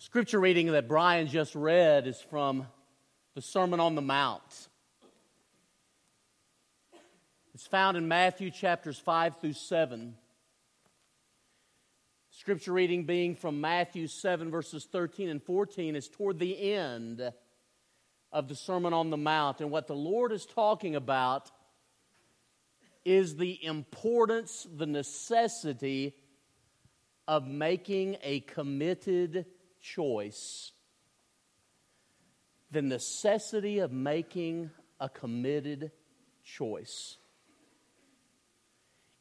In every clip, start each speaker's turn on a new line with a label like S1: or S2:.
S1: Scripture reading that Brian just read is from the Sermon on the Mount. It's found in Matthew chapters 5 through 7. Scripture reading being from Matthew 7, verses 13 and 14, is toward the end of the Sermon on the Mount. And what the Lord is talking about is the importance, the necessity of making a committed choice. The necessity of making a committed choice.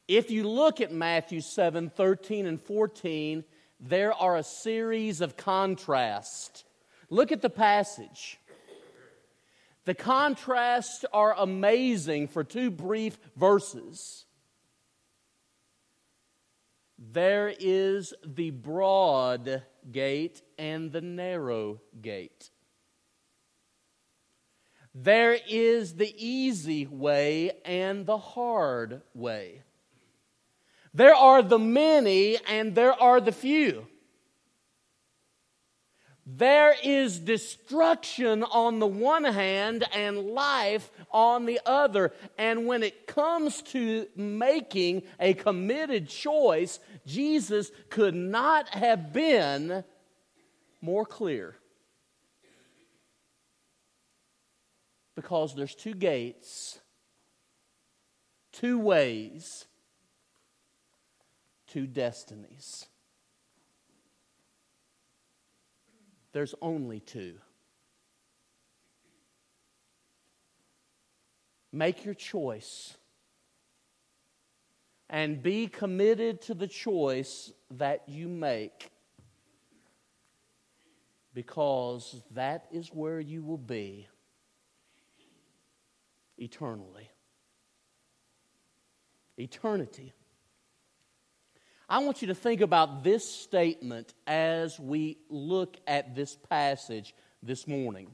S1: If you look at Matthew 7 13 and 14, there are a series of contrasts. Look at the passage. The contrasts are amazing for two brief verses. There is the broad gate and the narrow gate. There is the easy way and the hard way. There are the many and there are the few. There is destruction on the one hand and life on the other. And when it comes to making a committed choice, Jesus could not have been more clear. Because there's two gates, two ways two destinies. There's only two. Make your choice and be committed to the choice that you make because that is where you will be eternally. Eternity. I want you to think about this statement as we look at this passage this morning.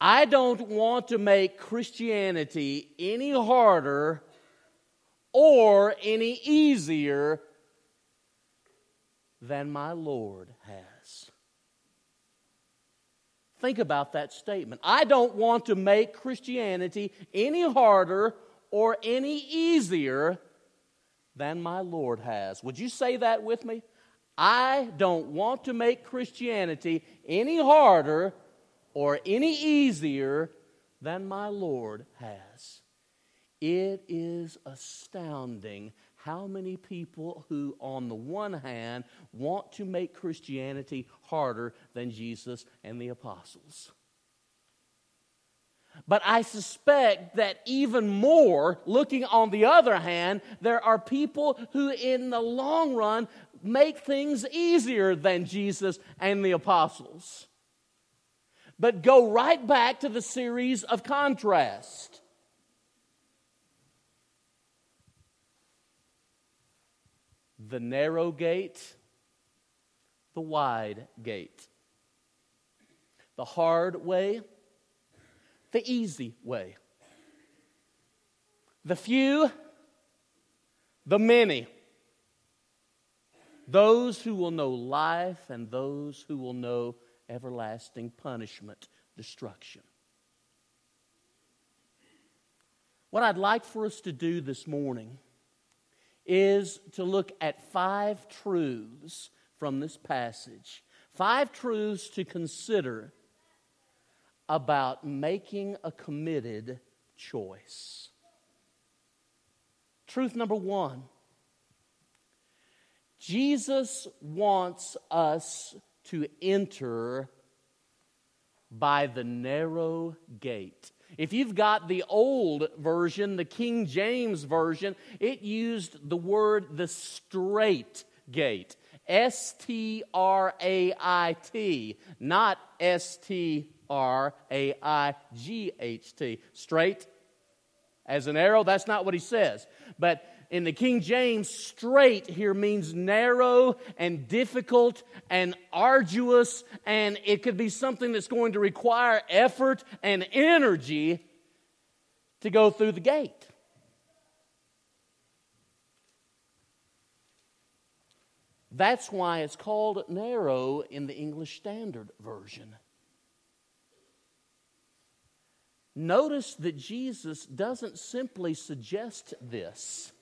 S1: I don't want to make Christianity any harder or any easier than my Lord has. Think about that statement. I don't want to make Christianity any harder or any easier than my Lord has. Would you say that with me? I don't want to make Christianity any harder or any easier than my Lord has. It is astounding how many people who, on the one hand, want to make Christianity harder than Jesus and the apostles. But I suspect that even more, looking on the other hand, there are people who, in the long run, make things easier than Jesus and the apostles. But go right back to the series of contrast. The narrow gate, the wide gate. The hard way, the easy way. The few, the many. Those who will know life and those who will know everlasting punishment, destruction. What I'd like for us to do this morning is to look at five truths from this passage. Five truths to consider about making a committed choice. Truth number one Jesus wants us to enter by the narrow gate. If you've got the old version, the King James version, it used the word the strait gate. S T R A I T, not S T R A I G H T. Straight as an arrow, that's not what he says. But in the King James, strait here means narrow and difficult and arduous, and it could be something that's going to require effort and energy to go through the gate. That's why it's called narrow in the English Standard Version. Notice that Jesus doesn't simply suggest this.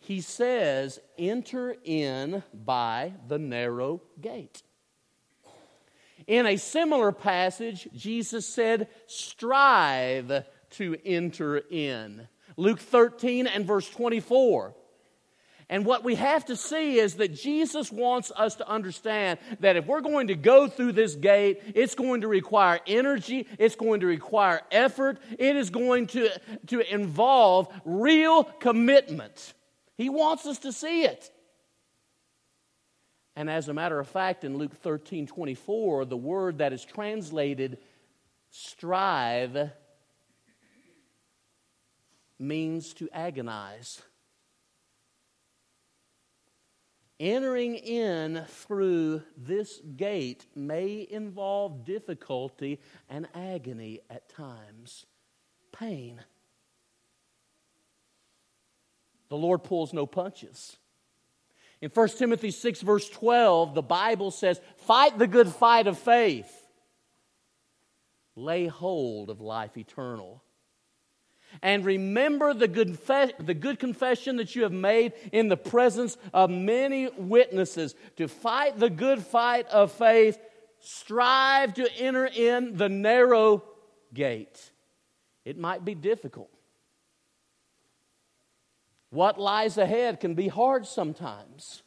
S1: He says, enter in by the narrow gate. In a similar passage, Jesus said, strive to enter in. Luke 13 and verse 24. And what we have to see is that Jesus wants us to understand that if we're going to go through this gate, it's going to require energy, it's going to require effort, it is going to, to involve real commitment. He wants us to see it. And as a matter of fact, in Luke 13 24, the word that is translated strive means to agonize. Entering in through this gate may involve difficulty and agony at times, pain. The Lord pulls no punches. In 1 Timothy 6, verse 12, the Bible says, Fight the good fight of faith, lay hold of life eternal. And remember the good, the good confession that you have made in the presence of many witnesses. To fight the good fight of faith, strive to enter in the narrow gate. It might be difficult. What lies ahead can be hard sometimes.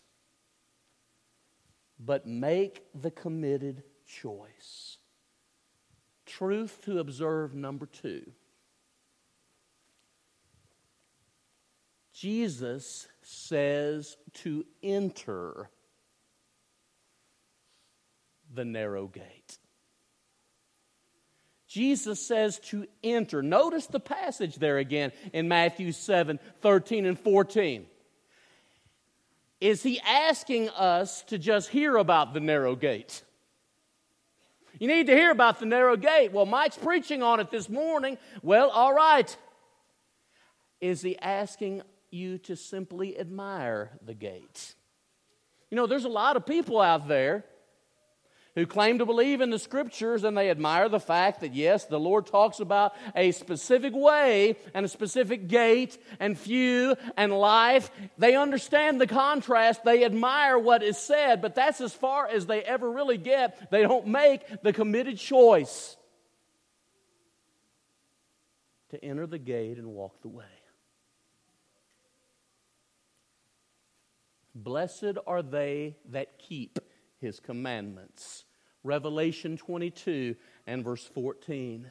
S1: But make the committed choice. Truth to observe number two. Jesus says to enter the narrow gate. Jesus says to enter. Notice the passage there again in Matthew 7 13 and 14. Is he asking us to just hear about the narrow gate? You need to hear about the narrow gate. Well, Mike's preaching on it this morning. Well, all right. Is he asking you to simply admire the gates. You know, there's a lot of people out there who claim to believe in the scriptures and they admire the fact that, yes, the Lord talks about a specific way and a specific gate and few and life. They understand the contrast. They admire what is said, but that's as far as they ever really get. They don't make the committed choice to enter the gate and walk the way. Blessed are they that keep his commandments. Revelation 22 and verse 14.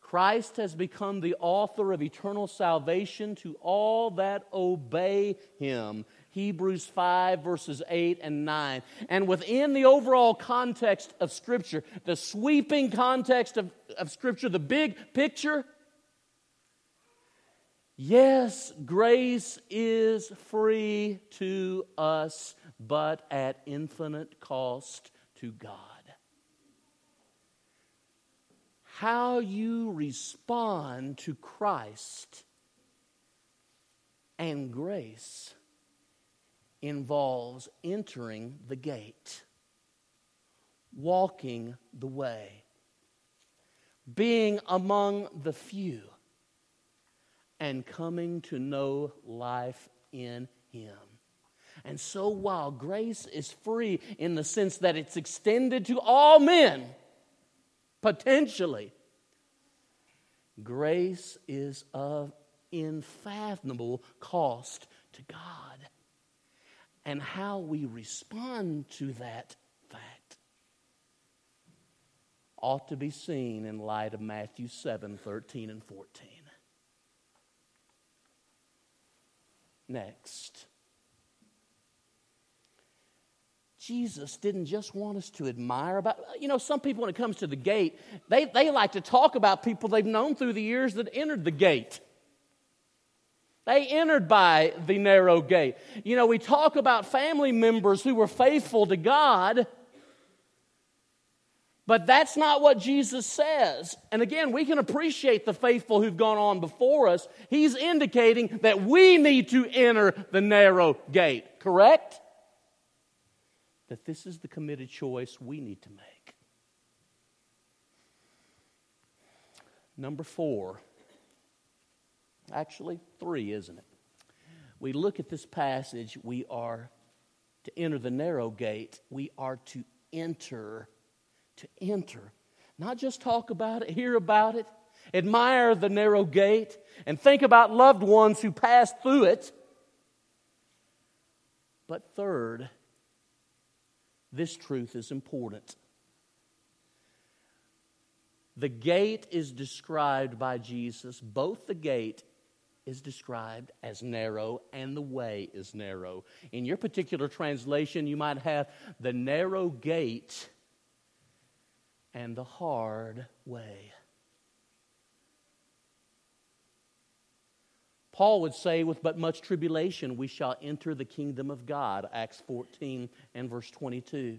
S1: Christ has become the author of eternal salvation to all that obey him. Hebrews 5, verses 8 and 9. And within the overall context of Scripture, the sweeping context of, of Scripture, the big picture, yes, grace is free to us, but at infinite cost to God. How you respond to Christ and grace involves entering the gate, walking the way, being among the few, and coming to know life in Him. And so, while grace is free in the sense that it's extended to all men, potentially, grace is of unfathomable cost to God. And how we respond to that fact ought to be seen in light of Matthew 7 13 and 14. Next. Jesus didn't just want us to admire about, you know, some people when it comes to the gate, they, they like to talk about people they've known through the years that entered the gate. They entered by the narrow gate. You know, we talk about family members who were faithful to God, But that's not what Jesus says. And again, we can appreciate the faithful who've gone on before us. He's indicating that we need to enter the narrow gate, correct? That this is the committed choice we need to make. Number four, actually, three, isn't it? We look at this passage, we are to enter the narrow gate, we are to enter to enter. Not just talk about it, hear about it, admire the narrow gate, and think about loved ones who passed through it. But third, this truth is important. The gate is described by Jesus, both the gate is described as narrow and the way is narrow. In your particular translation, you might have the narrow gate and the hard way. Paul would say, with but much tribulation, we shall enter the kingdom of God, Acts 14 and verse 22.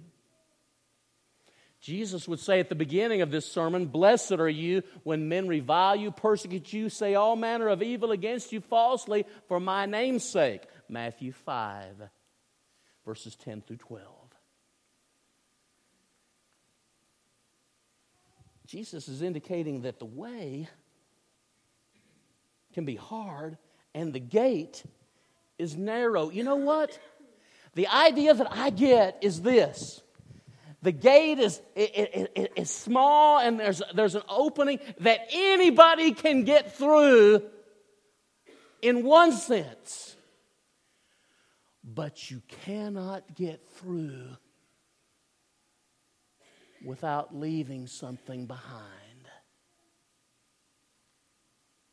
S1: Jesus would say at the beginning of this sermon, Blessed are you when men revile you, persecute you, say all manner of evil against you falsely for my name's sake. Matthew 5, verses 10 through 12. Jesus is indicating that the way can be hard and the gate is narrow. You know what? The idea that I get is this the gate is, it, it, it, small and there's, there's an opening that anybody can get through in one sense, but you cannot get through without leaving something behind.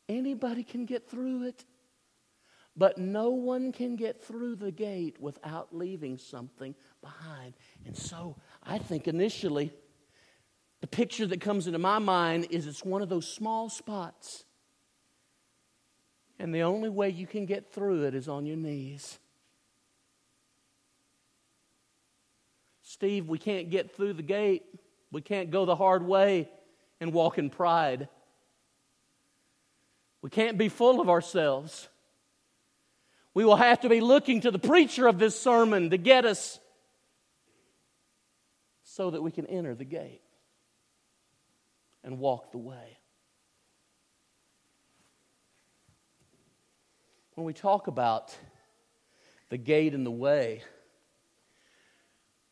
S1: Anybody can get through it, but no one can get through the gate without leaving something behind. And so I think initially, the picture that comes into my mind is it's one of those small spots. And the only way you can get through it is on your knees. Steve, we can't get through the gate. We can't go the hard way and walk in pride. We can't be full of ourselves. We will have to be looking to the preacher of this sermon to get us so that we can enter the gate and walk the way. When we talk about the gate and the way,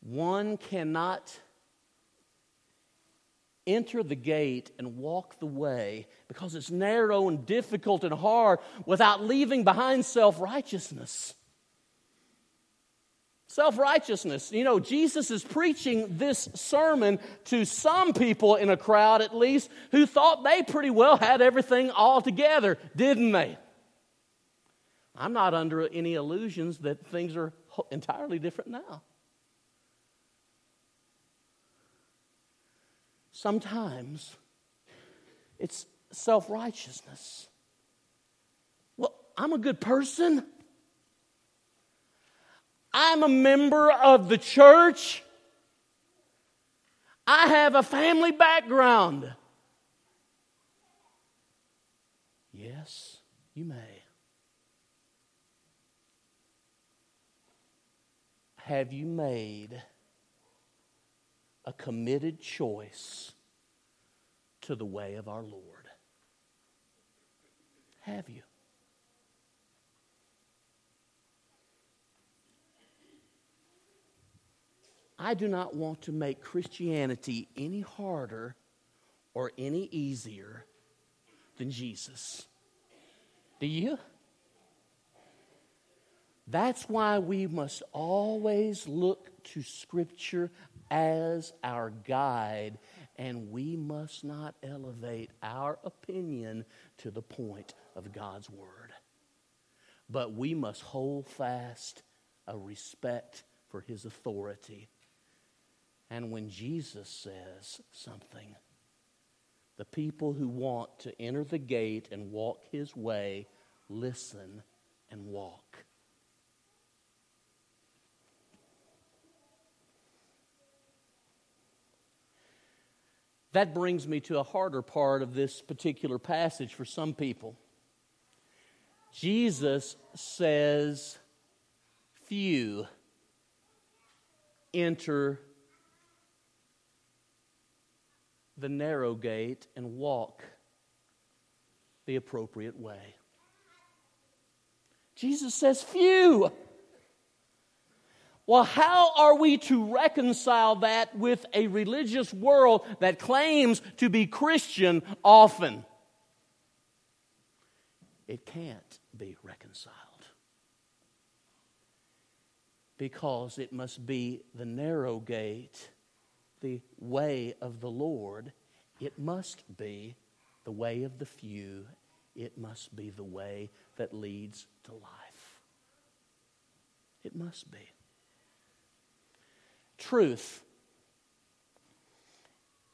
S1: one cannot enter the gate and walk the way because it's narrow and difficult and hard without leaving behind self righteousness. Self righteousness. You know, Jesus is preaching this sermon to some people in a crowd, at least, who thought they pretty well had everything all together, didn't they? I'm not under any illusions that things are entirely different now. Sometimes it's self righteousness. Well, I'm a good person. I'm a member of the church. I have a family background. Yes, you may. Have you made a committed choice to the way of our Lord? Have you? I do not want to make Christianity any harder or any easier than Jesus. Do you? That's why we must always look to Scripture as our guide, and we must not elevate our opinion to the point of God's Word. But we must hold fast a respect for His authority and when Jesus says something, the people who want to enter the gate and walk his way listen and walk. That brings me to a harder part of this particular passage for some people. Jesus says, Few enter the narrow gate and walk the appropriate way. Jesus says, Few. Well, how are we to reconcile that with a religious world that claims to be Christian often? It can't be reconciled. Because it must be the narrow gate, the way of the Lord. It must be the way of the few. It must be the way that leads to life. It must be. Truth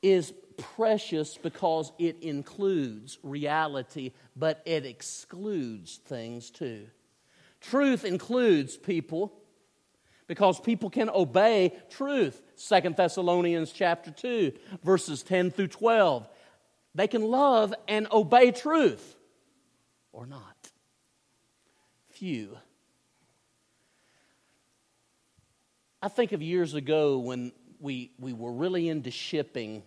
S1: is precious because it includes reality, but it excludes things too. Truth includes people because people can obey truth. Second Thessalonians chapter 2 verses 10 through 12. They can love and obey truth or not. Few I think of years ago when we, we were really into shipping,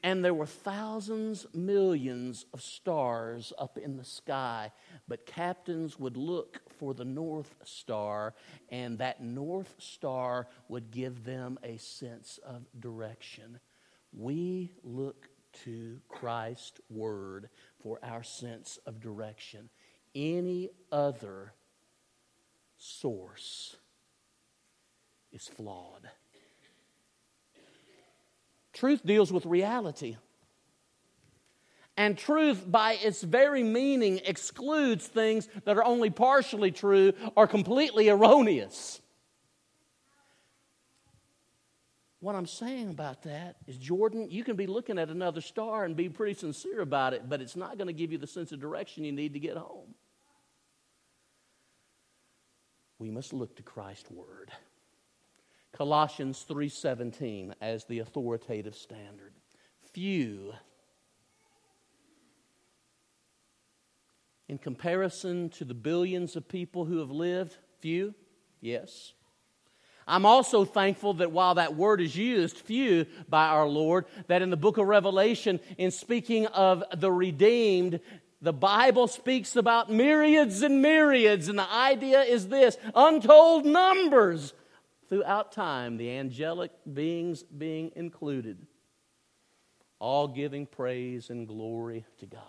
S1: and there were thousands, millions of stars up in the sky, but captains would look for the North Star, and that North Star would give them a sense of direction. We look to Christ's Word for our sense of direction. Any other source is flawed. Truth deals with reality. And truth, by its very meaning, excludes things that are only partially true or completely erroneous. What I'm saying about that is, Jordan, you can be looking at another star and be pretty sincere about it, but it's not going to give you the sense of direction you need to get home we must look to Christ's word. Colossians 3:17 as the authoritative standard. Few in comparison to the billions of people who have lived, few? Yes. I'm also thankful that while that word is used, few, by our Lord, that in the book of Revelation, in speaking of the redeemed, the Bible speaks about myriads and myriads, and the idea is this untold numbers throughout time, the angelic beings being included, all giving praise and glory to God.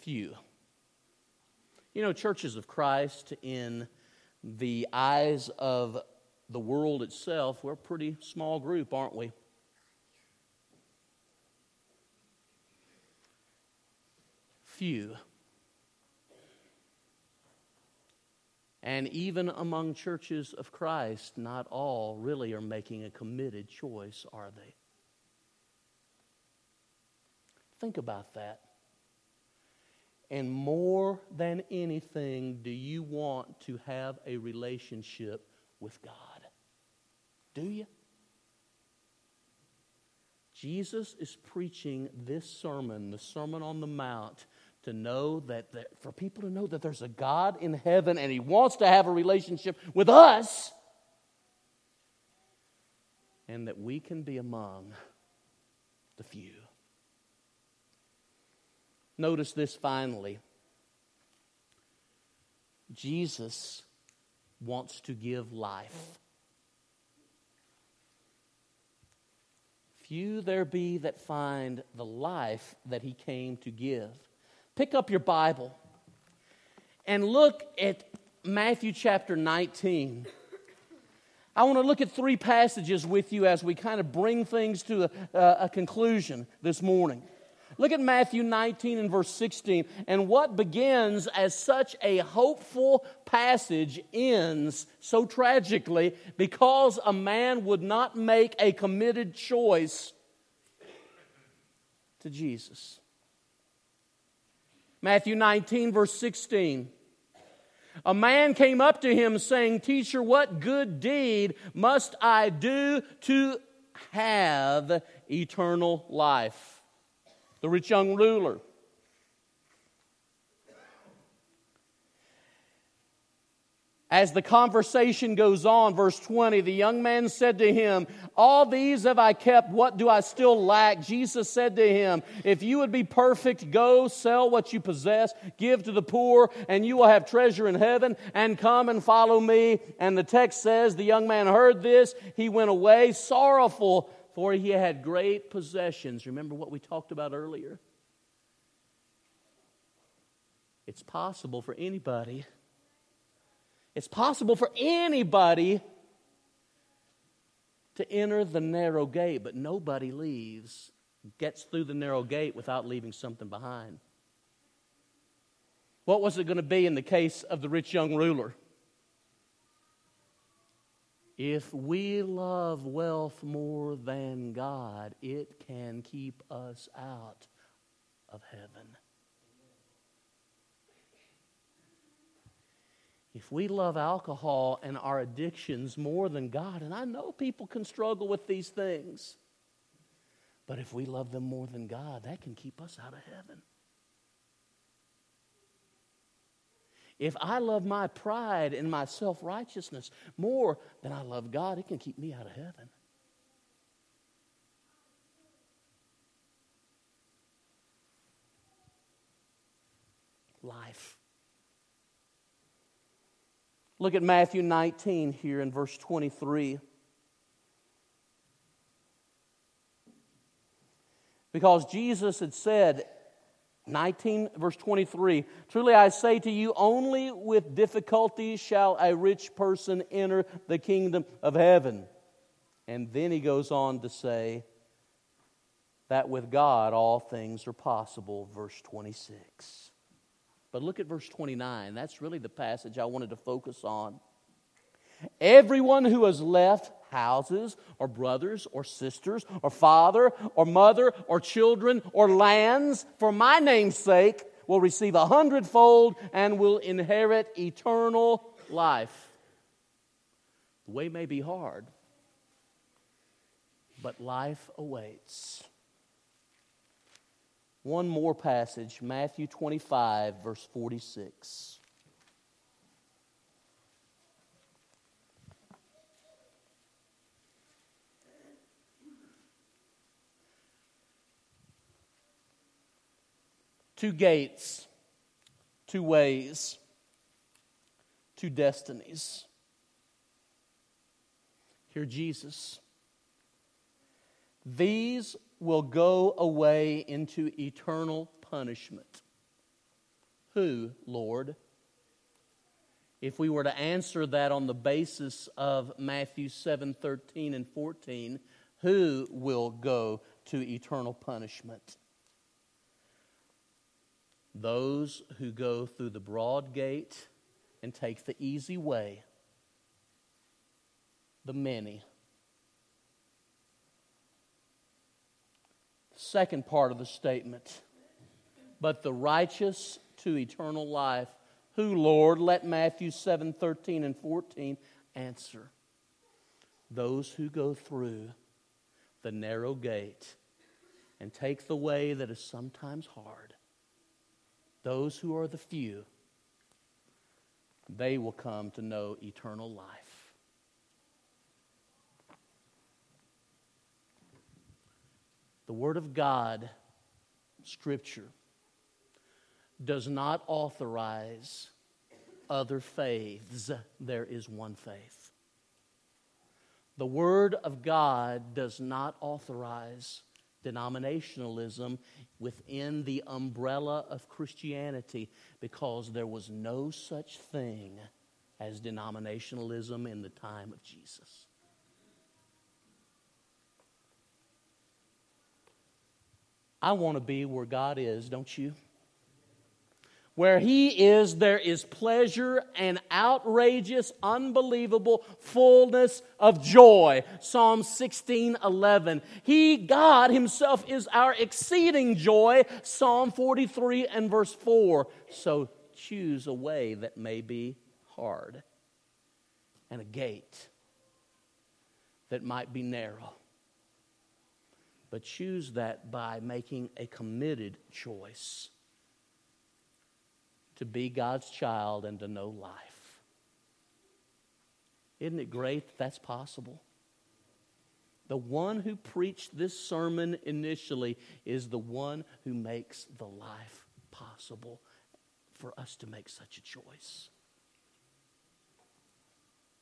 S1: Few. You know, churches of Christ, in the eyes of the world itself, we're a pretty small group, aren't we? Few. And even among churches of Christ, not all really are making a committed choice, are they? Think about that. And more than anything, do you want to have a relationship with God? Do you? Jesus is preaching this sermon, the Sermon on the Mount, to know that, that, for people to know that there's a God in heaven and He wants to have a relationship with us, and that we can be among the few. Notice this finally Jesus wants to give life. Few there be that find the life that he came to give. Pick up your Bible and look at Matthew chapter 19. I want to look at three passages with you as we kind of bring things to a, a, conclusion this morning. Look at Matthew 19 and verse 16. And what begins as such a hopeful passage ends so tragically because a man would not make a committed choice to Jesus. Matthew 19, verse 16. A man came up to him saying, Teacher, what good deed must I do to have eternal life? The rich young ruler As the conversation goes on, verse 20, the young man said to him, All these have I kept, what do I still lack? Jesus said to him, If you would be perfect, go sell what you possess, give to the poor, and you will have treasure in heaven, and come and follow me. And the text says, The young man heard this, he went away sorrowful, for he had great possessions. Remember what we talked about earlier? It's possible for anybody it's possible for anybody to enter the narrow gate, but nobody leaves, gets through the narrow gate without leaving something behind. What was it going to be in the case of the rich young ruler? If we love wealth more than God, it can keep us out of heaven. If we love alcohol and our addictions more than God, and I know people can struggle with these things, but if we love them more than God, that can keep us out of heaven. If I love my pride and my self righteousness more than I love God, it can keep me out of heaven. Life. Look at Matthew 19 here in verse 23. Because Jesus had said, 19 verse 23 Truly I say to you, only with difficulty shall a rich person enter the kingdom of heaven. And then he goes on to say that with God all things are possible, verse 26. But look at verse 29. That's really the passage I wanted to focus on. Everyone who has left houses or brothers or sisters or father or mother or children or lands for my name's sake will receive a hundredfold and will inherit eternal life. The way may be hard, but life awaits. One more passage, Matthew 25, verse 46. Two gates, two ways, two destinies. Hear Jesus. These will go away into eternal punishment. Who, Lord? If we were to answer that on the basis of Matthew 7 13 and 14, who will go to eternal punishment? Those who go through the broad gate and take the easy way, the many second part of the statement. But the righteous to eternal life. Who, Lord? Let Matthew 7 13 and 14 answer. Those who go through the narrow gate and take the way that is sometimes hard. Those who are the few, they will come to know eternal life. The Word of God, Scripture, does not authorize other faiths. There is one faith. The Word of God does not authorize denominationalism within the umbrella of Christianity because there was no such thing as denominationalism in the time of Jesus. I want to be where God is, don't you? Where He is, there is pleasure and outrageous, unbelievable fullness of joy. Psalm 16 11. He, God Himself, is our exceeding joy. Psalm 43 and verse 4. So choose a way that may be hard and a gate that might be narrow. But choose that by making a committed choice to be God's child and to know life. Isn't it great that that's possible? The one who preached this sermon initially is the one who makes the life possible for us to make such a choice.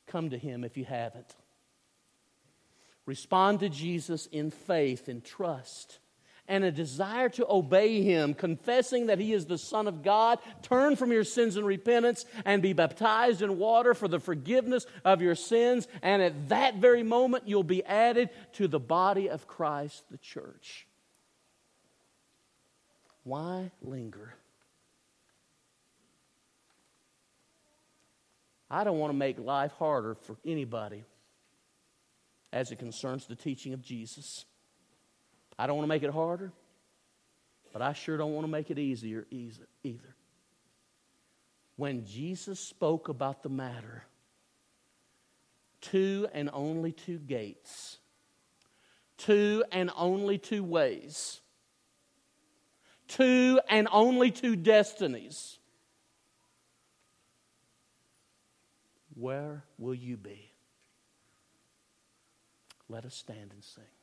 S1: Come to him if you haven't. Respond to Jesus in faith and trust and a desire to obey him, confessing that he is the Son of God, turn from your sins in repentance and be baptized in water for the forgiveness of your sins. And at that very moment, you'll be added to the body of Christ, the church. Why linger? I don't want to make life harder for anybody as it concerns the teaching of Jesus. I don't want to make it harder, but I sure don't want to make it easier either. When Jesus spoke about the matter, two and only two gates, two and only two ways, two and only two destinies. Where will you be? Let us stand and sing.